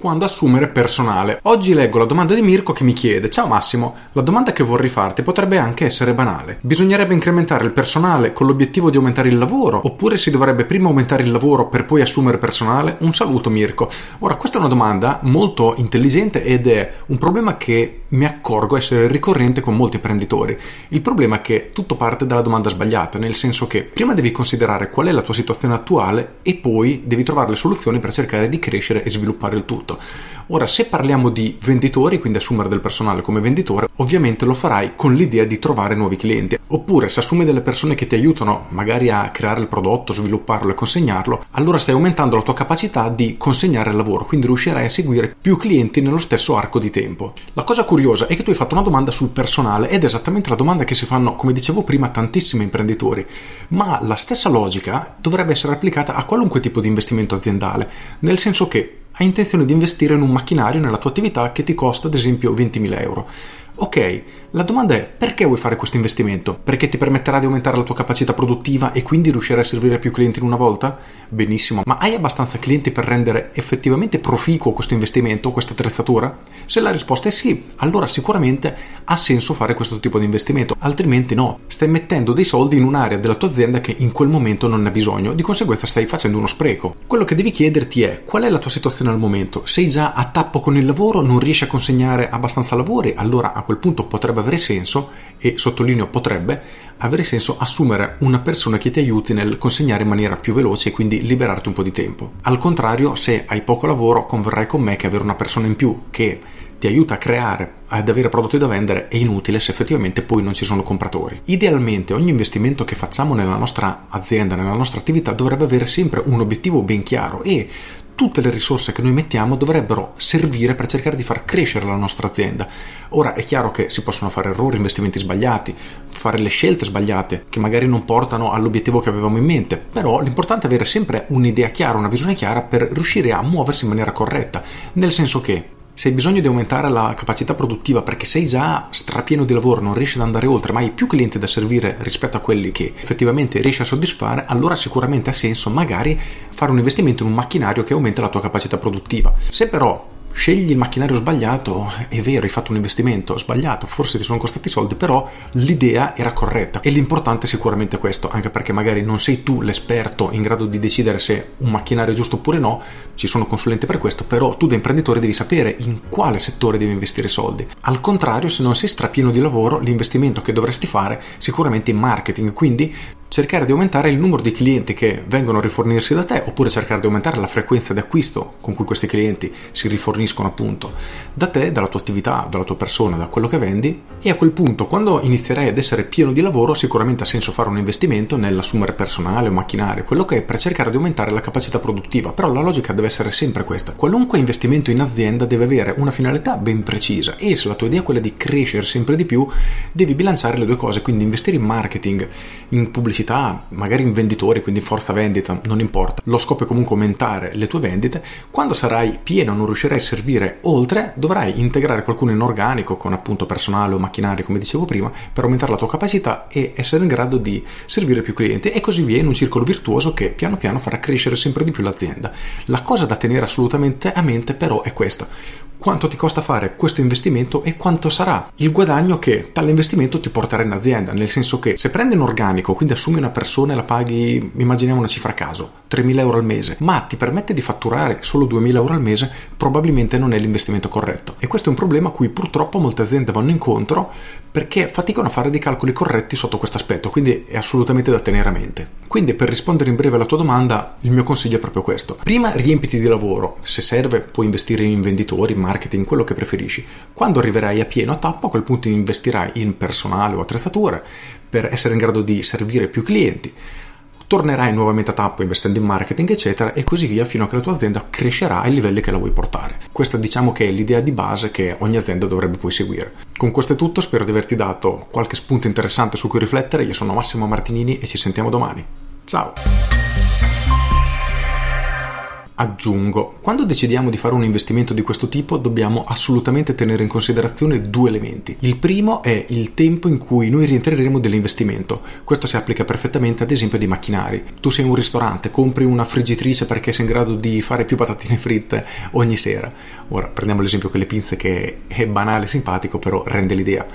quando assumere personale. Oggi leggo la domanda di Mirko che mi chiede: Ciao Massimo, la domanda che vorrei farti potrebbe anche essere banale. Bisognerebbe incrementare il personale con l'obiettivo di aumentare il lavoro? Oppure si dovrebbe prima aumentare il lavoro per poi assumere personale? Un saluto Mirko. Ora, questa è una domanda molto intelligente ed è un problema che mi accorgo essere ricorrente con molti imprenditori. Il problema è che tutto parte dalla domanda sbagliata, nel senso che prima devi considerare qual è la tua situazione attuale e poi devi trovare le soluzioni per cercare di crescere e sviluppare il tutto. Ora, se parliamo di venditori, quindi assumere del personale come venditore, ovviamente lo farai con l'idea di trovare nuovi clienti. Oppure, se assumi delle persone che ti aiutano magari a creare il prodotto, svilupparlo e consegnarlo, allora stai aumentando la tua capacità di consegnare il lavoro, quindi riuscirai a seguire più clienti nello stesso arco di tempo. La cosa curiosa è che tu hai fatto una domanda sul personale ed è esattamente la domanda che si fanno, come dicevo prima, tantissimi imprenditori, ma la stessa logica dovrebbe essere applicata a qualunque tipo di investimento aziendale, nel senso che hai intenzione di investire in un macchinario nella tua attività che ti costa ad esempio 20.000 euro. Ok, la domanda è perché vuoi fare questo investimento? Perché ti permetterà di aumentare la tua capacità produttiva e quindi riuscire a servire più clienti in una volta? Benissimo, ma hai abbastanza clienti per rendere effettivamente proficuo questo investimento, questa attrezzatura? Se la risposta è sì, allora sicuramente ha senso fare questo tipo di investimento, altrimenti no, stai mettendo dei soldi in un'area della tua azienda che in quel momento non ne ha bisogno, di conseguenza stai facendo uno spreco. Quello che devi chiederti è qual è la tua situazione al momento? Sei già a tappo con il lavoro, non riesci a consegnare abbastanza lavori? Allora a quel punto potrebbe avere senso, e sottolineo potrebbe, avere senso assumere una persona che ti aiuti nel consegnare in maniera più veloce e quindi liberarti un po' di tempo. Al contrario, se hai poco lavoro, converrai con me che avere una persona in più che ti aiuta a creare, ad avere prodotti da vendere è inutile se effettivamente poi non ci sono compratori. Idealmente ogni investimento che facciamo nella nostra azienda, nella nostra attività dovrebbe avere sempre un obiettivo ben chiaro e tutte le risorse che noi mettiamo dovrebbero servire per cercare di far crescere la nostra azienda. Ora è chiaro che si possono fare errori, investimenti sbagliati, fare le scelte sbagliate che magari non portano all'obiettivo che avevamo in mente, però l'importante è avere sempre un'idea chiara, una visione chiara per riuscire a muoversi in maniera corretta, nel senso che se hai bisogno di aumentare la capacità produttiva perché sei già strapieno di lavoro, non riesci ad andare oltre, ma hai più clienti da servire rispetto a quelli che effettivamente riesci a soddisfare, allora sicuramente ha senso magari fare un investimento in un macchinario che aumenta la tua capacità produttiva. Se però scegli il macchinario sbagliato, è vero, hai fatto un investimento sbagliato, forse ti sono costati soldi, però l'idea era corretta e l'importante è sicuramente questo, anche perché magari non sei tu l'esperto in grado di decidere se un macchinario è giusto oppure no, ci sono consulenti per questo, però tu da imprenditore devi sapere in quale settore devi investire soldi. Al contrario, se non sei strapieno di lavoro, l'investimento che dovresti fare sicuramente in marketing, quindi cercare di aumentare il numero di clienti che vengono a rifornirsi da te oppure cercare di aumentare la frequenza di acquisto con cui questi clienti si riforniscono appunto da te, dalla tua attività, dalla tua persona, da quello che vendi. E a quel punto quando inizierai ad essere pieno di lavoro sicuramente ha senso fare un investimento nell'assumere personale o macchinario, quello che è per cercare di aumentare la capacità produttiva, però la logica deve essere sempre questa, qualunque investimento in azienda deve avere una finalità ben precisa. E se la tua idea è quella di crescere sempre di più devi bilanciare le due cose, quindi investire in marketing, in pubblicità pubblicità, magari in venditori, quindi in forza vendita, non importa. Lo scopo è comunque aumentare le tue vendite. Quando sarai pieno, non riuscirai a servire oltre, dovrai integrare qualcuno in organico con appunto personale o macchinari, come dicevo prima, per aumentare la tua capacità e essere in grado di servire più clienti e così via in un circolo virtuoso che piano piano farà crescere sempre di più l'azienda. La cosa da tenere assolutamente a mente però è questa quanto ti costa fare questo investimento e quanto sarà il guadagno che tale investimento ti porterà in azienda, nel senso che se prendi un organico, quindi assumi una persona e la paghi, immaginiamo una cifra a caso, 3.000 euro al mese, ma ti permette di fatturare solo 2.000 euro al mese, probabilmente non è l'investimento corretto. E questo è un problema a cui purtroppo molte aziende vanno incontro perché faticano a fare dei calcoli corretti sotto questo aspetto, quindi è assolutamente da tenere a mente. Quindi per rispondere in breve alla tua domanda, il mio consiglio è proprio questo. Prima riempiti di lavoro, se serve puoi investire in venditori, in marketing, quello che preferisci. Quando arriverai a pieno a tappo, a quel punto investirai in personale o attrezzature per essere in grado di servire più clienti tornerai nuovamente a tappo investendo in marketing, eccetera, e così via fino a che la tua azienda crescerà ai livelli che la vuoi portare. Questa diciamo che è l'idea di base che ogni azienda dovrebbe poi seguire. Con questo è tutto, spero di averti dato qualche spunto interessante su cui riflettere. Io sono Massimo Martinini e ci sentiamo domani. Ciao! Aggiungo, quando decidiamo di fare un investimento di questo tipo dobbiamo assolutamente tenere in considerazione due elementi. Il primo è il tempo in cui noi rientreremo dell'investimento. Questo si applica perfettamente ad esempio ai macchinari. Tu sei un ristorante, compri una friggitrice perché sei in grado di fare più patatine fritte ogni sera. Ora prendiamo l'esempio con le pinze che è banale e simpatico, però rende l'idea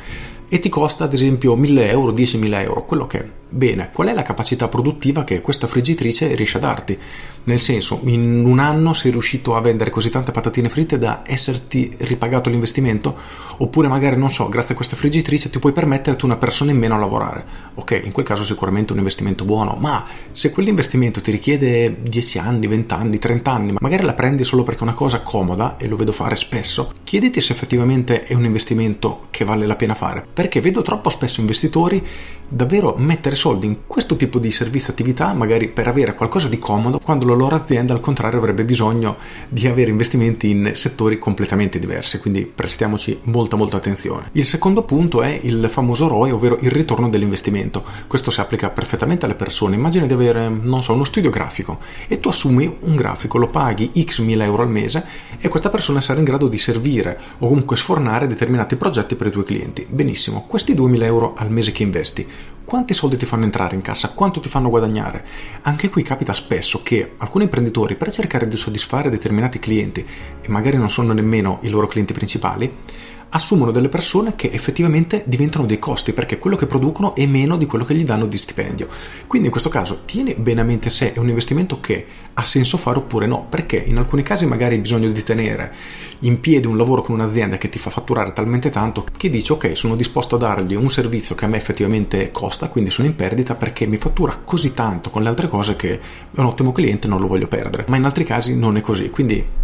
e ti costa ad esempio 1000 euro, 10.000 euro, quello che è. Bene, qual è la capacità produttiva che questa friggitrice riesce a darti? Nel senso, in un anno sei riuscito a vendere così tante patatine fritte da esserti ripagato l'investimento? Oppure magari, non so, grazie a questa friggitrice ti puoi permetterti una persona in meno a lavorare. Ok, in quel caso sicuramente un investimento buono, ma se quell'investimento ti richiede 10 anni, 20 anni, 30 anni, ma magari la prendi solo perché è una cosa comoda, e lo vedo fare spesso, chiediti se effettivamente è un investimento che vale la pena fare. Perché vedo troppo spesso investitori davvero mettere soldi in questo tipo di servizio attività, magari per avere qualcosa di comodo, quando la loro azienda al contrario avrebbe bisogno di avere investimenti in settori completamente diversi, quindi prestiamoci molta molta attenzione. Il secondo punto è il famoso ROI, ovvero il ritorno dell'investimento. Questo si applica perfettamente alle persone. Immagina di avere, non so, uno studio grafico e tu assumi un grafico, lo paghi x mila euro al mese e questa persona sarà in grado di servire o comunque sfornare determinati progetti per i tuoi clienti. Benissimo, questi 2000 euro al mese che investi quanti soldi ti fanno entrare in cassa, quanto ti fanno guadagnare. Anche qui capita spesso che alcuni imprenditori, per cercare di soddisfare determinati clienti, e magari non sono nemmeno i loro clienti principali, assumono delle persone che effettivamente diventano dei costi perché quello che producono è meno di quello che gli danno di stipendio. Quindi in questo caso tieni bene a mente se è un investimento che ha senso fare oppure no, perché in alcuni casi magari hai bisogno di tenere in piedi un lavoro con un'azienda che ti fa fatturare talmente tanto che dici ok sono disposto a dargli un servizio che a me effettivamente costa, quindi sono in perdita perché mi fattura così tanto con le altre cose che è un ottimo cliente e non lo voglio perdere. Ma in altri casi non è così, quindi